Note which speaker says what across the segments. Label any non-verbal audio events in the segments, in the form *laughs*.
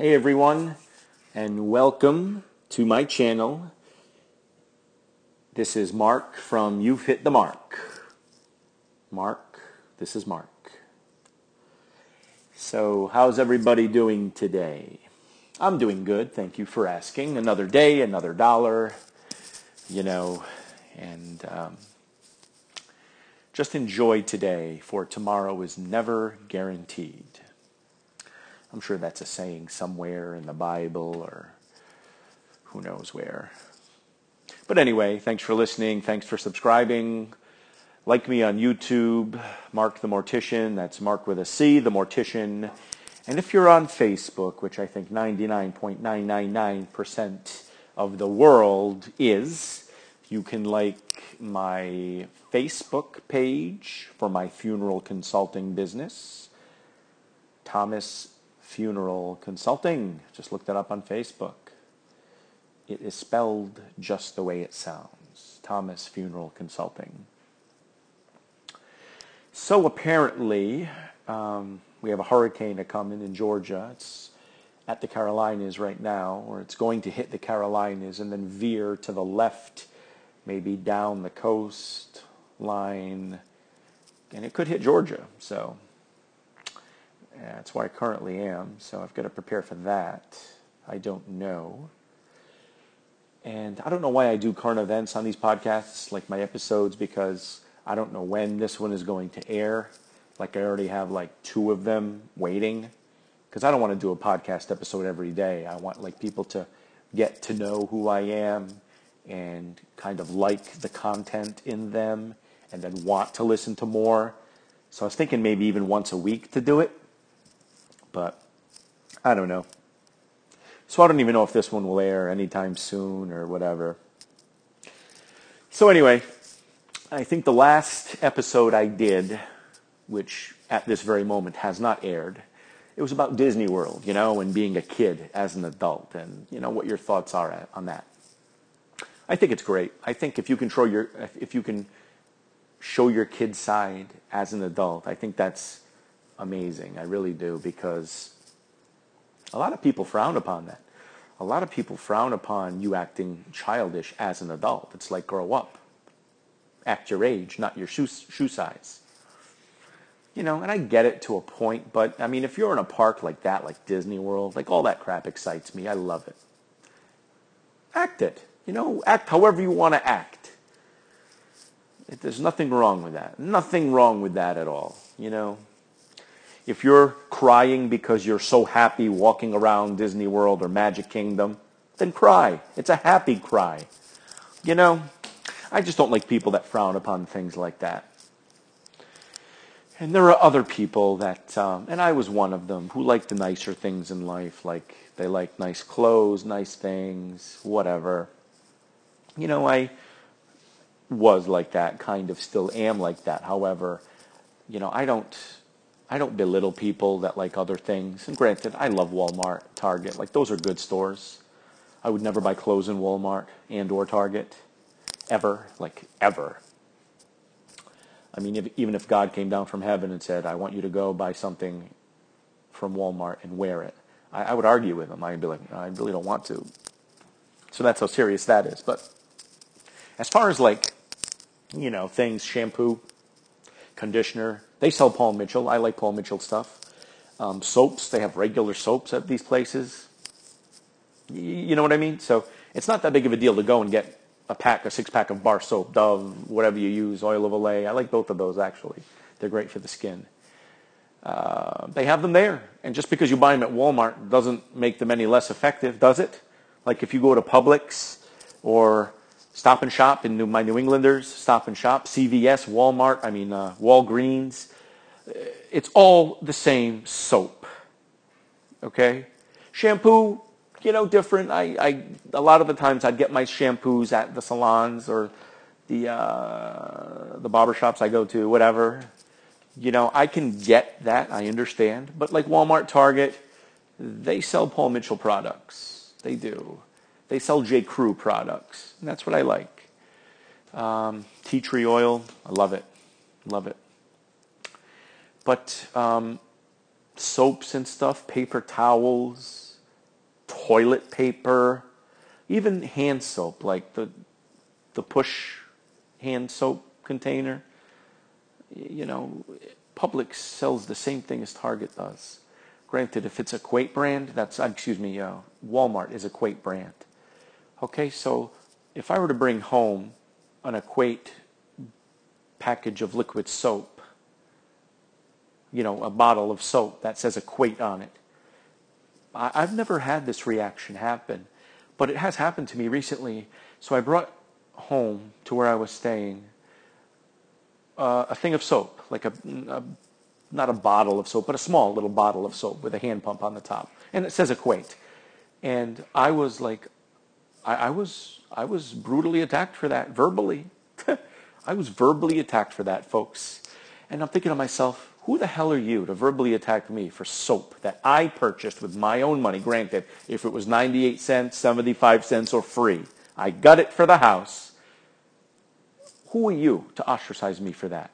Speaker 1: Hey everyone, and welcome to my channel. This is Mark from You've Hit the Mark. Mark, this is Mark. So, how's everybody doing today? I'm doing good, thank you for asking. Another day, another dollar, you know, and um, just enjoy today, for tomorrow is never guaranteed. I'm sure that's a saying somewhere in the Bible or who knows where. But anyway, thanks for listening. Thanks for subscribing. Like me on YouTube, Mark the Mortician. That's Mark with a C, the Mortician. And if you're on Facebook, which I think 99.999% of the world is, you can like my Facebook page for my funeral consulting business. Thomas Funeral Consulting. Just look that up on Facebook. It is spelled just the way it sounds. Thomas Funeral Consulting. So apparently, um, we have a hurricane coming in in Georgia. It's at the Carolinas right now, or it's going to hit the Carolinas and then veer to the left, maybe down the coast line, and it could hit Georgia. So that's where I currently am, so I've got to prepare for that. I don't know. And I don't know why I do current events on these podcasts, like my episodes, because I don't know when this one is going to air. Like I already have like two of them waiting, because I don't want to do a podcast episode every day. I want like people to get to know who I am and kind of like the content in them and then want to listen to more. So I was thinking maybe even once a week to do it but I don't know. So I don't even know if this one will air anytime soon or whatever. So anyway, I think the last episode I did, which at this very moment has not aired, it was about Disney World, you know, and being a kid as an adult, and you know what your thoughts are on that. I think it's great. I think if you control your, if you can show your kid side as an adult, I think that's amazing. I really do because a lot of people frown upon that. A lot of people frown upon you acting childish as an adult. It's like grow up. Act your age, not your shoe, shoe size. You know, and I get it to a point, but I mean, if you're in a park like that, like Disney World, like all that crap excites me. I love it. Act it. You know, act however you want to act. There's nothing wrong with that. Nothing wrong with that at all. You know, if you're crying because you're so happy walking around Disney World or Magic Kingdom, then cry. It's a happy cry. You know, I just don't like people that frown upon things like that. And there are other people that, um, and I was one of them, who like the nicer things in life. Like they like nice clothes, nice things, whatever. You know, I was like that, kind of still am like that. However, you know, I don't I don't belittle people that like other things. And granted, I love Walmart, Target. Like those are good stores. I would never buy clothes in Walmart and or Target ever, like ever. I mean, if, even if God came down from heaven and said, "I want you to go buy something from Walmart and wear it," I, I would argue with him. I'd be like, "I really don't want to." So that's how serious that is. But as far as like, you know, things, shampoo, conditioner, they sell Paul Mitchell. I like Paul Mitchell stuff. Um, soaps, they have regular soaps at these places. You know what I mean? So it's not that big of a deal to go and get a pack, a six pack of bar soap, Dove, whatever you use, oil of Olay. I like both of those actually. They're great for the skin. Uh, they have them there. And just because you buy them at Walmart doesn't make them any less effective, does it? Like if you go to Publix or Stop and Shop in New, my New Englanders, Stop and Shop, CVS, Walmart, I mean uh, Walgreens. It's all the same soap. Okay? Shampoo, you know, different. I, I a lot of the times I'd get my shampoos at the salons or the uh, the barber shops I go to, whatever. You know, I can get that. I understand, but like Walmart, Target, they sell Paul Mitchell products. They do. They sell J. Crew products. And that's what I like. Um, tea tree oil, I love it. Love it. But um, soaps and stuff, paper towels, toilet paper, even hand soap, like the the push hand soap container. You know, Publix sells the same thing as Target does. Granted, if it's a Equate brand, that's uh, excuse me, uh, Walmart is a Equate brand. Okay, so if I were to bring home an Equate package of liquid soap, you know, a bottle of soap that says Equate on it, I, I've never had this reaction happen, but it has happened to me recently. So I brought home to where I was staying uh, a thing of soap, like a, a not a bottle of soap, but a small little bottle of soap with a hand pump on the top, and it says Equate. And I was like, I, I was I was brutally attacked for that verbally. *laughs* I was verbally attacked for that, folks. And I'm thinking to myself, who the hell are you to verbally attack me for soap that I purchased with my own money? Granted, if it was 98 cents, 75 cents, or free, I got it for the house. Who are you to ostracize me for that?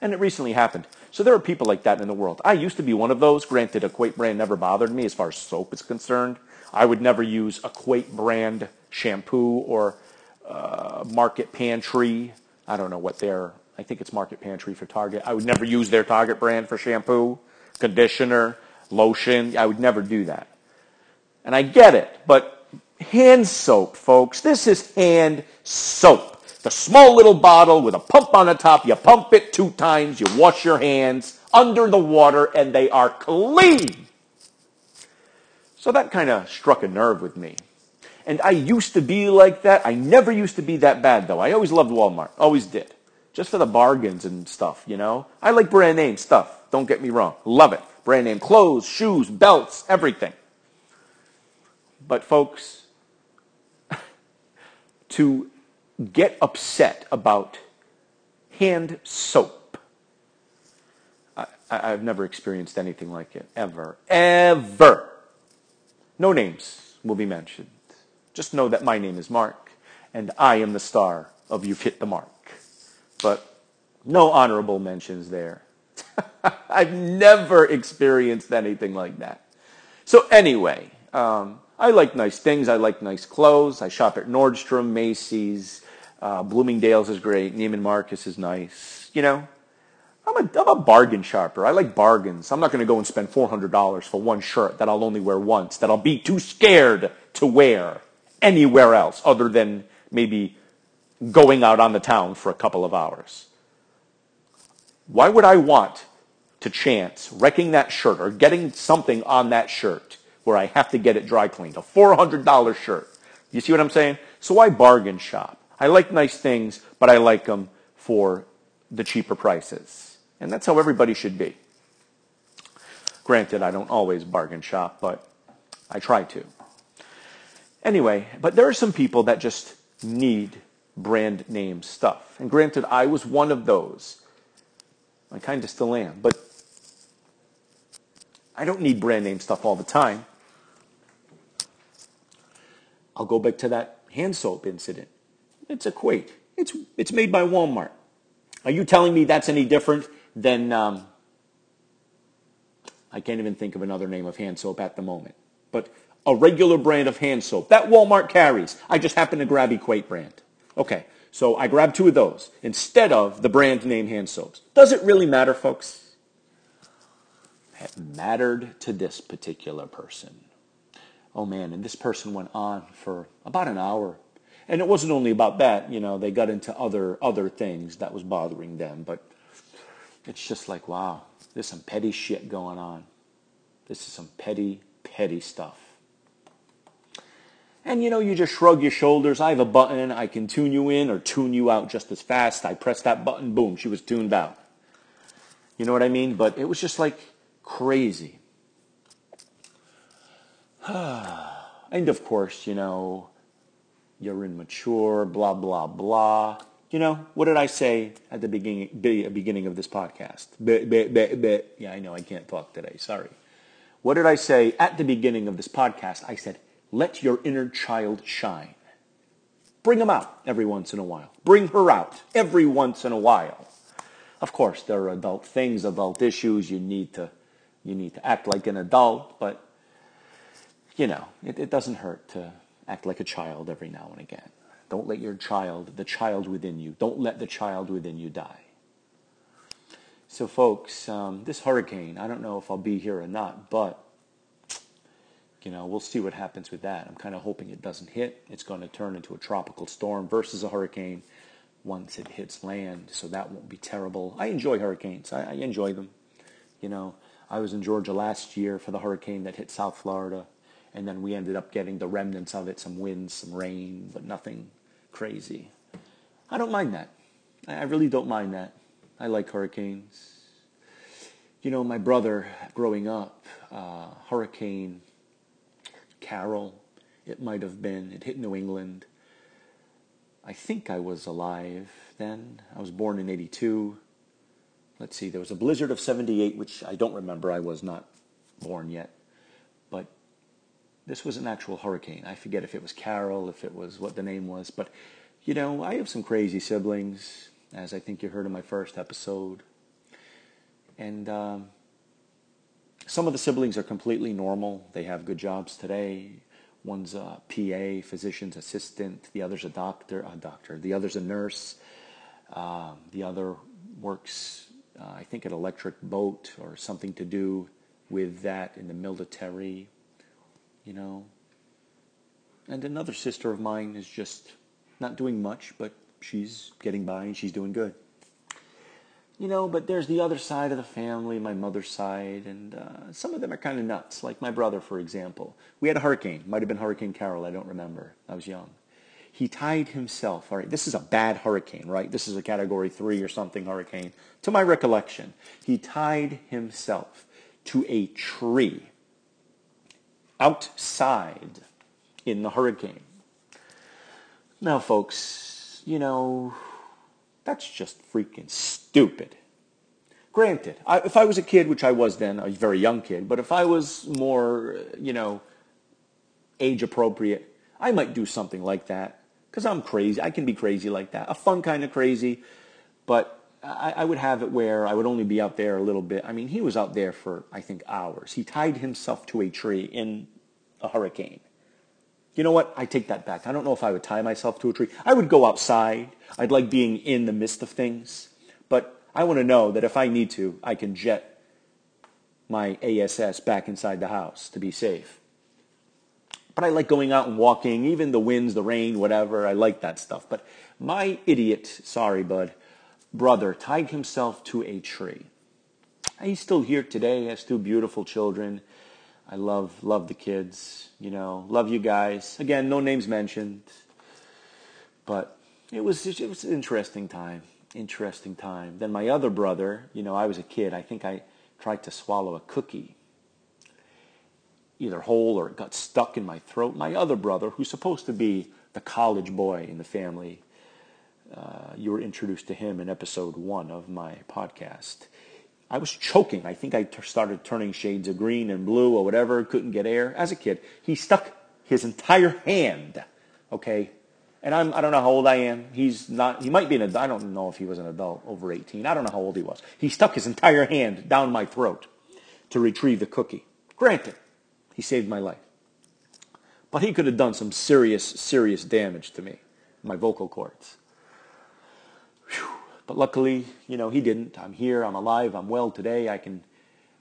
Speaker 1: And it recently happened. So there are people like that in the world. I used to be one of those. Granted, a Equate brand never bothered me as far as soap is concerned. I would never use Equate brand shampoo or uh, Market Pantry. I don't know what their, I think it's Market Pantry for Target. I would never use their Target brand for shampoo, conditioner, lotion. I would never do that. And I get it, but hand soap, folks, this is hand soap. The small little bottle with a pump on the top. You pump it two times, you wash your hands under the water, and they are clean. So that kind of struck a nerve with me. And I used to be like that. I never used to be that bad, though. I always loved Walmart. Always did. Just for the bargains and stuff, you know? I like brand name stuff. Don't get me wrong. Love it. Brand name clothes, shoes, belts, everything. But, folks, *laughs* to get upset about hand soap, I, I've never experienced anything like it. Ever. Ever. No names will be mentioned. Just know that my name is Mark, and I am the star of You've Hit the Mark. But no honorable mentions there. *laughs* I've never experienced anything like that. So anyway, um, I like nice things. I like nice clothes. I shop at Nordstrom, Macy's, uh, Bloomingdale's is great. Neiman Marcus is nice. You know, I'm a, I'm a bargain shopper. I like bargains. I'm not going to go and spend $400 for one shirt that I'll only wear once, that I'll be too scared to wear anywhere else other than maybe going out on the town for a couple of hours. Why would I want to chance wrecking that shirt or getting something on that shirt where I have to get it dry cleaned? A $400 shirt. You see what I'm saying? So I bargain shop. I like nice things, but I like them for the cheaper prices. And that's how everybody should be. Granted, I don't always bargain shop, but I try to. Anyway, but there are some people that just need brand name stuff. And granted, I was one of those. I kind of still am. But I don't need brand name stuff all the time. I'll go back to that hand soap incident. It's Equate. It's, it's made by Walmart. Are you telling me that's any different than, um, I can't even think of another name of hand soap at the moment. But a regular brand of hand soap that Walmart carries. I just happen to grab Equate brand. Okay, so I grabbed two of those instead of the brand name hand soaps. Does it really matter, folks? It mattered to this particular person. Oh man, and this person went on for about an hour. And it wasn't only about that, you know, they got into other other things that was bothering them, but it's just like, wow, there's some petty shit going on. This is some petty, petty stuff. And you know, you just shrug your shoulders. I have a button. I can tune you in or tune you out just as fast. I press that button, boom, she was tuned out. You know what I mean? But it was just like crazy. *sighs* and of course, you know, you're immature, blah, blah, blah. You know, what did I say at the beginning, beginning of this podcast? Yeah, I know I can't talk today. Sorry. What did I say at the beginning of this podcast? I said, let your inner child shine. Bring them out every once in a while. Bring her out every once in a while. Of course, there are adult things, adult issues. You need to, you need to act like an adult, but you know, it, it doesn't hurt to act like a child every now and again. Don't let your child, the child within you, don't let the child within you die. So, folks, um, this hurricane, I don't know if I'll be here or not, but, you know, we'll see what happens with that. I'm kind of hoping it doesn't hit. It's going to turn into a tropical storm versus a hurricane once it hits land, so that won't be terrible. I enjoy hurricanes. I, I enjoy them. You know, I was in Georgia last year for the hurricane that hit South Florida, and then we ended up getting the remnants of it, some winds, some rain, but nothing crazy. I don't mind that. I really don't mind that. I like hurricanes. You know, my brother, growing up, uh, Hurricane Carol, it might have been, it hit New England. I think I was alive then. I was born in 82. Let's see, there was a blizzard of 78, which I don't remember. I was not born yet. This was an actual hurricane. I forget if it was Carol, if it was what the name was. But, you know, I have some crazy siblings, as I think you heard in my first episode. And um, some of the siblings are completely normal. They have good jobs today. One's a PA, physician's assistant. The other's a doctor. A doctor. The other's a nurse. Um, the other works, uh, I think, an electric boat or something to do with that in the military. You know. And another sister of mine is just not doing much, but she's getting by and she's doing good. You know, but there's the other side of the family, my mother's side, and uh, some of them are kind of nuts. Like my brother, for example. We had a hurricane. Might have been Hurricane Carol. I don't remember. I was young. He tied himself. All right, this is a bad hurricane, right? This is a Category 3 or something hurricane. To my recollection, he tied himself to a tree outside in the hurricane. Now, folks, you know, that's just freaking stupid. Granted, I, if I was a kid, which I was then, a very young kid, but if I was more, you know, age appropriate, I might do something like that. Because I'm crazy. I can be crazy like that. A fun kind of crazy. But I, I, would have it where I would only be out there a little bit. I mean, he was out there for, I think, hours. He tied himself to a tree in a hurricane. You know what? I take that back. I don't know if I would tie myself to a tree. I would go outside. I'd like being in the midst of things. But I want to know that if I need to, I can jet my ASS back inside the house to be safe. But I like going out and walking, even the winds, the rain, whatever. I like that stuff. But my idiot, sorry, bud, brother tied himself to a tree. He's still here today, has two beautiful children. I love love the kids, you know, love you guys. Again, no names mentioned, but it was it was an interesting time, interesting time. Then my other brother, you know, I was a kid. I think I tried to swallow a cookie, either whole or it got stuck in my throat. My other brother, who's supposed to be the college boy in the family, uh, you were introduced to him in episode one of my podcast. I was choking. I think I t- started turning shades of green and blue or whatever, couldn't get air. As a kid, he stuck his entire hand, okay? And I'm, I don't know how old I am. He's not, he might be an. I don't know if he was an adult over 18. I don't know how old he was. He stuck his entire hand down my throat to retrieve the cookie. Granted, he saved my life. But he could have done some serious, serious damage to me, my vocal cords. But luckily, you know, he didn't. I'm here, I'm alive, I'm well today. I can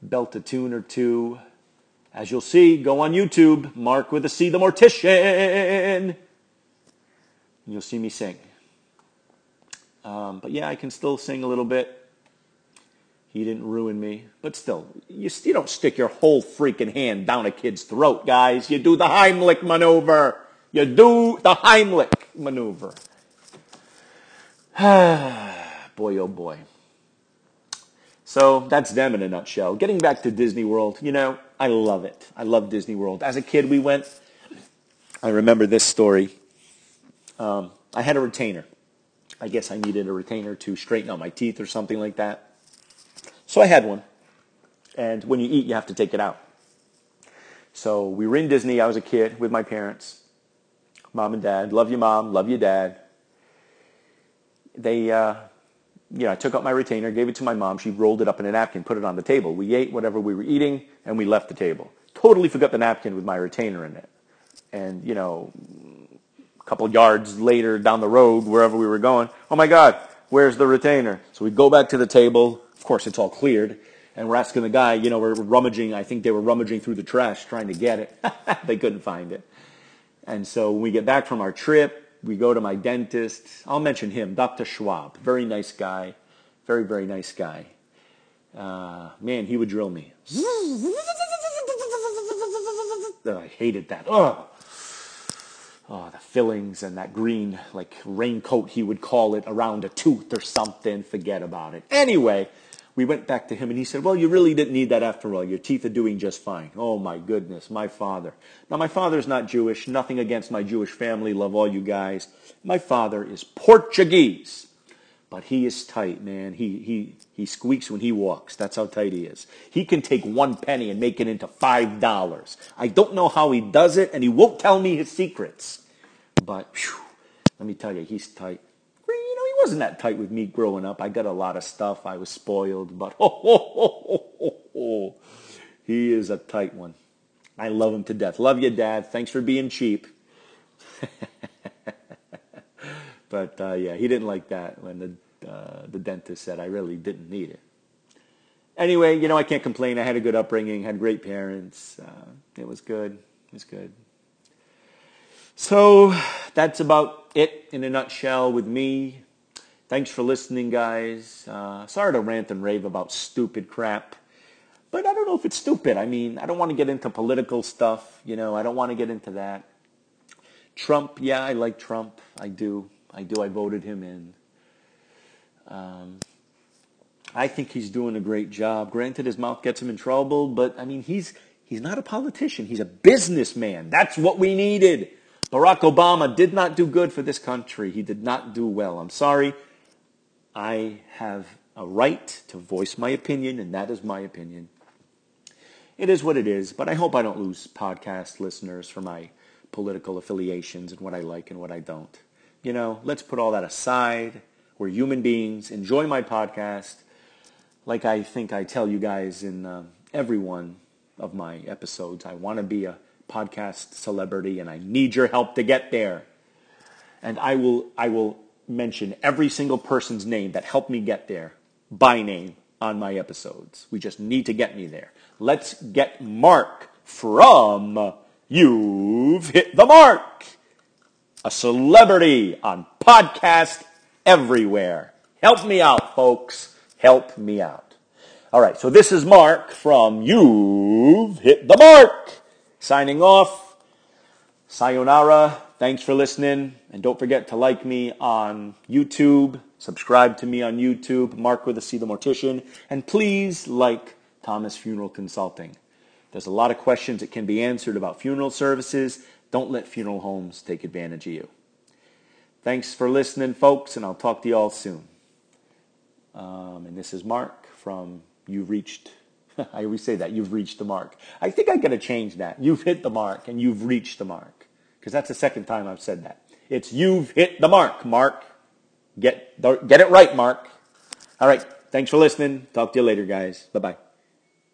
Speaker 1: belt a tune or two. As you'll see, go on YouTube, Mark with a C, the Mortician. You'll see me sing. Um, but yeah, I can still sing a little bit. He didn't ruin me. But still, you, you don't stick your whole freaking hand down a kid's throat, guys. You do the Heimlich maneuver. You do the Heimlich maneuver. *sighs* *sighs* boy, oh boy. So that's them in a nutshell. Getting back to Disney World, you know, I love it. I love Disney World. As a kid, we went. I remember this story. Um, I had a retainer. I guess I needed a retainer to straighten out my teeth or something like that. So I had one. And when you eat, you have to take it out. So we were in Disney. I was a kid with my parents, mom and dad. Love you, mom. Love you, dad. They uh, you know, I took out my retainer, gave it to my mom. She rolled it up in a napkin, put it on the table. We ate whatever we were eating, and we left the table. totally forgot the napkin with my retainer in it. And, you know, a couple yards later down the road, wherever we were going, oh my God, where's the retainer? So we go back to the table. Of course, it's all cleared. And we're asking the guy, you know, we're rummaging. I think they were rummaging through the trash trying to get it. *laughs* they couldn't find it. And so when we get back from our trip, we go to my dentist. I'll mention him, Dr. Schwab. Very nice guy. Very, very nice guy. Uh, man, he would drill me. I hated that. Oh. oh, the fillings and that green, like raincoat, he would call it, around a tooth or something. Forget about it. Anyway, we went back to him and he said, Well, you really didn't need that after all. Your teeth are doing just fine. Oh my goodness, my father. Now, my father's not Jewish. Nothing against my Jewish family. Love all you guys. My father is Portuguese. But he is tight, man. He, he, he squeaks when he walks. That's how tight he is. He can take one penny and make it into five dollars. I don't know how he does it, and he won't tell me his secrets. But whew, let me tell you, he's tight wasn't that tight with me growing up. I got a lot of stuff. I was spoiled, but *laughs* oh, he is a tight one. I love him to death. Love you, Dad. Thanks for being cheap. *laughs* but uh, yeah, he didn't like that when the uh, the dentist said I really didn't need it. Anyway, you know I can't complain. I had a good upbringing. Had great parents. Uh, it was good. It was good. So that's about it in a nutshell with me. Thanks for listening, guys. Uh, sorry to rant and rave about stupid crap. But I don't know if it's stupid. I mean, I don't want to get into political stuff. You know, I don't want to get into that. Trump, yeah, I like Trump. I do. I do. I voted him in. Um, I think he's doing a great job. Granted, his mouth gets him in trouble, but I mean, he's he's not a politician. He's a businessman. That's what we needed. Barack Obama did not do good for this country. He did not do well. I'm sorry. I have a right to voice my opinion, and that is my opinion. It is what it is, but I hope I don't lose podcast listeners for my political affiliations and what I like and what I don't. You know, let's put all that aside. We're human beings. Enjoy my podcast. Like I think I tell you guys in uh, every one of my episodes, I want to be a podcast celebrity and I need your help to get there. And I will, I will mention every single person's name that helped me get there by name on my episodes. We just need to get me there. Let's get Mark from You've Hit the Mark, a celebrity on podcast everywhere. Help me out, folks. Help me out. All right, so this is Mark from You've Hit the Mark, signing off. Sayonara. Thanks for listening. And don't forget to like me on YouTube, subscribe to me on YouTube, Mark with a C the Mortician, and please like Thomas Funeral Consulting. There's a lot of questions that can be answered about funeral services. Don't let funeral homes take advantage of you. Thanks for listening, folks, and I'll talk to you all soon. Um, and this is Mark from You've Reached. *laughs* I always say that, you've reached the mark. I think I got to change that. You've hit the mark and you've reached the mark because that's the second time I've said that. It's you've hit the mark, Mark. Get, get it right, Mark. All right. Thanks for listening. Talk to you later, guys. Bye bye.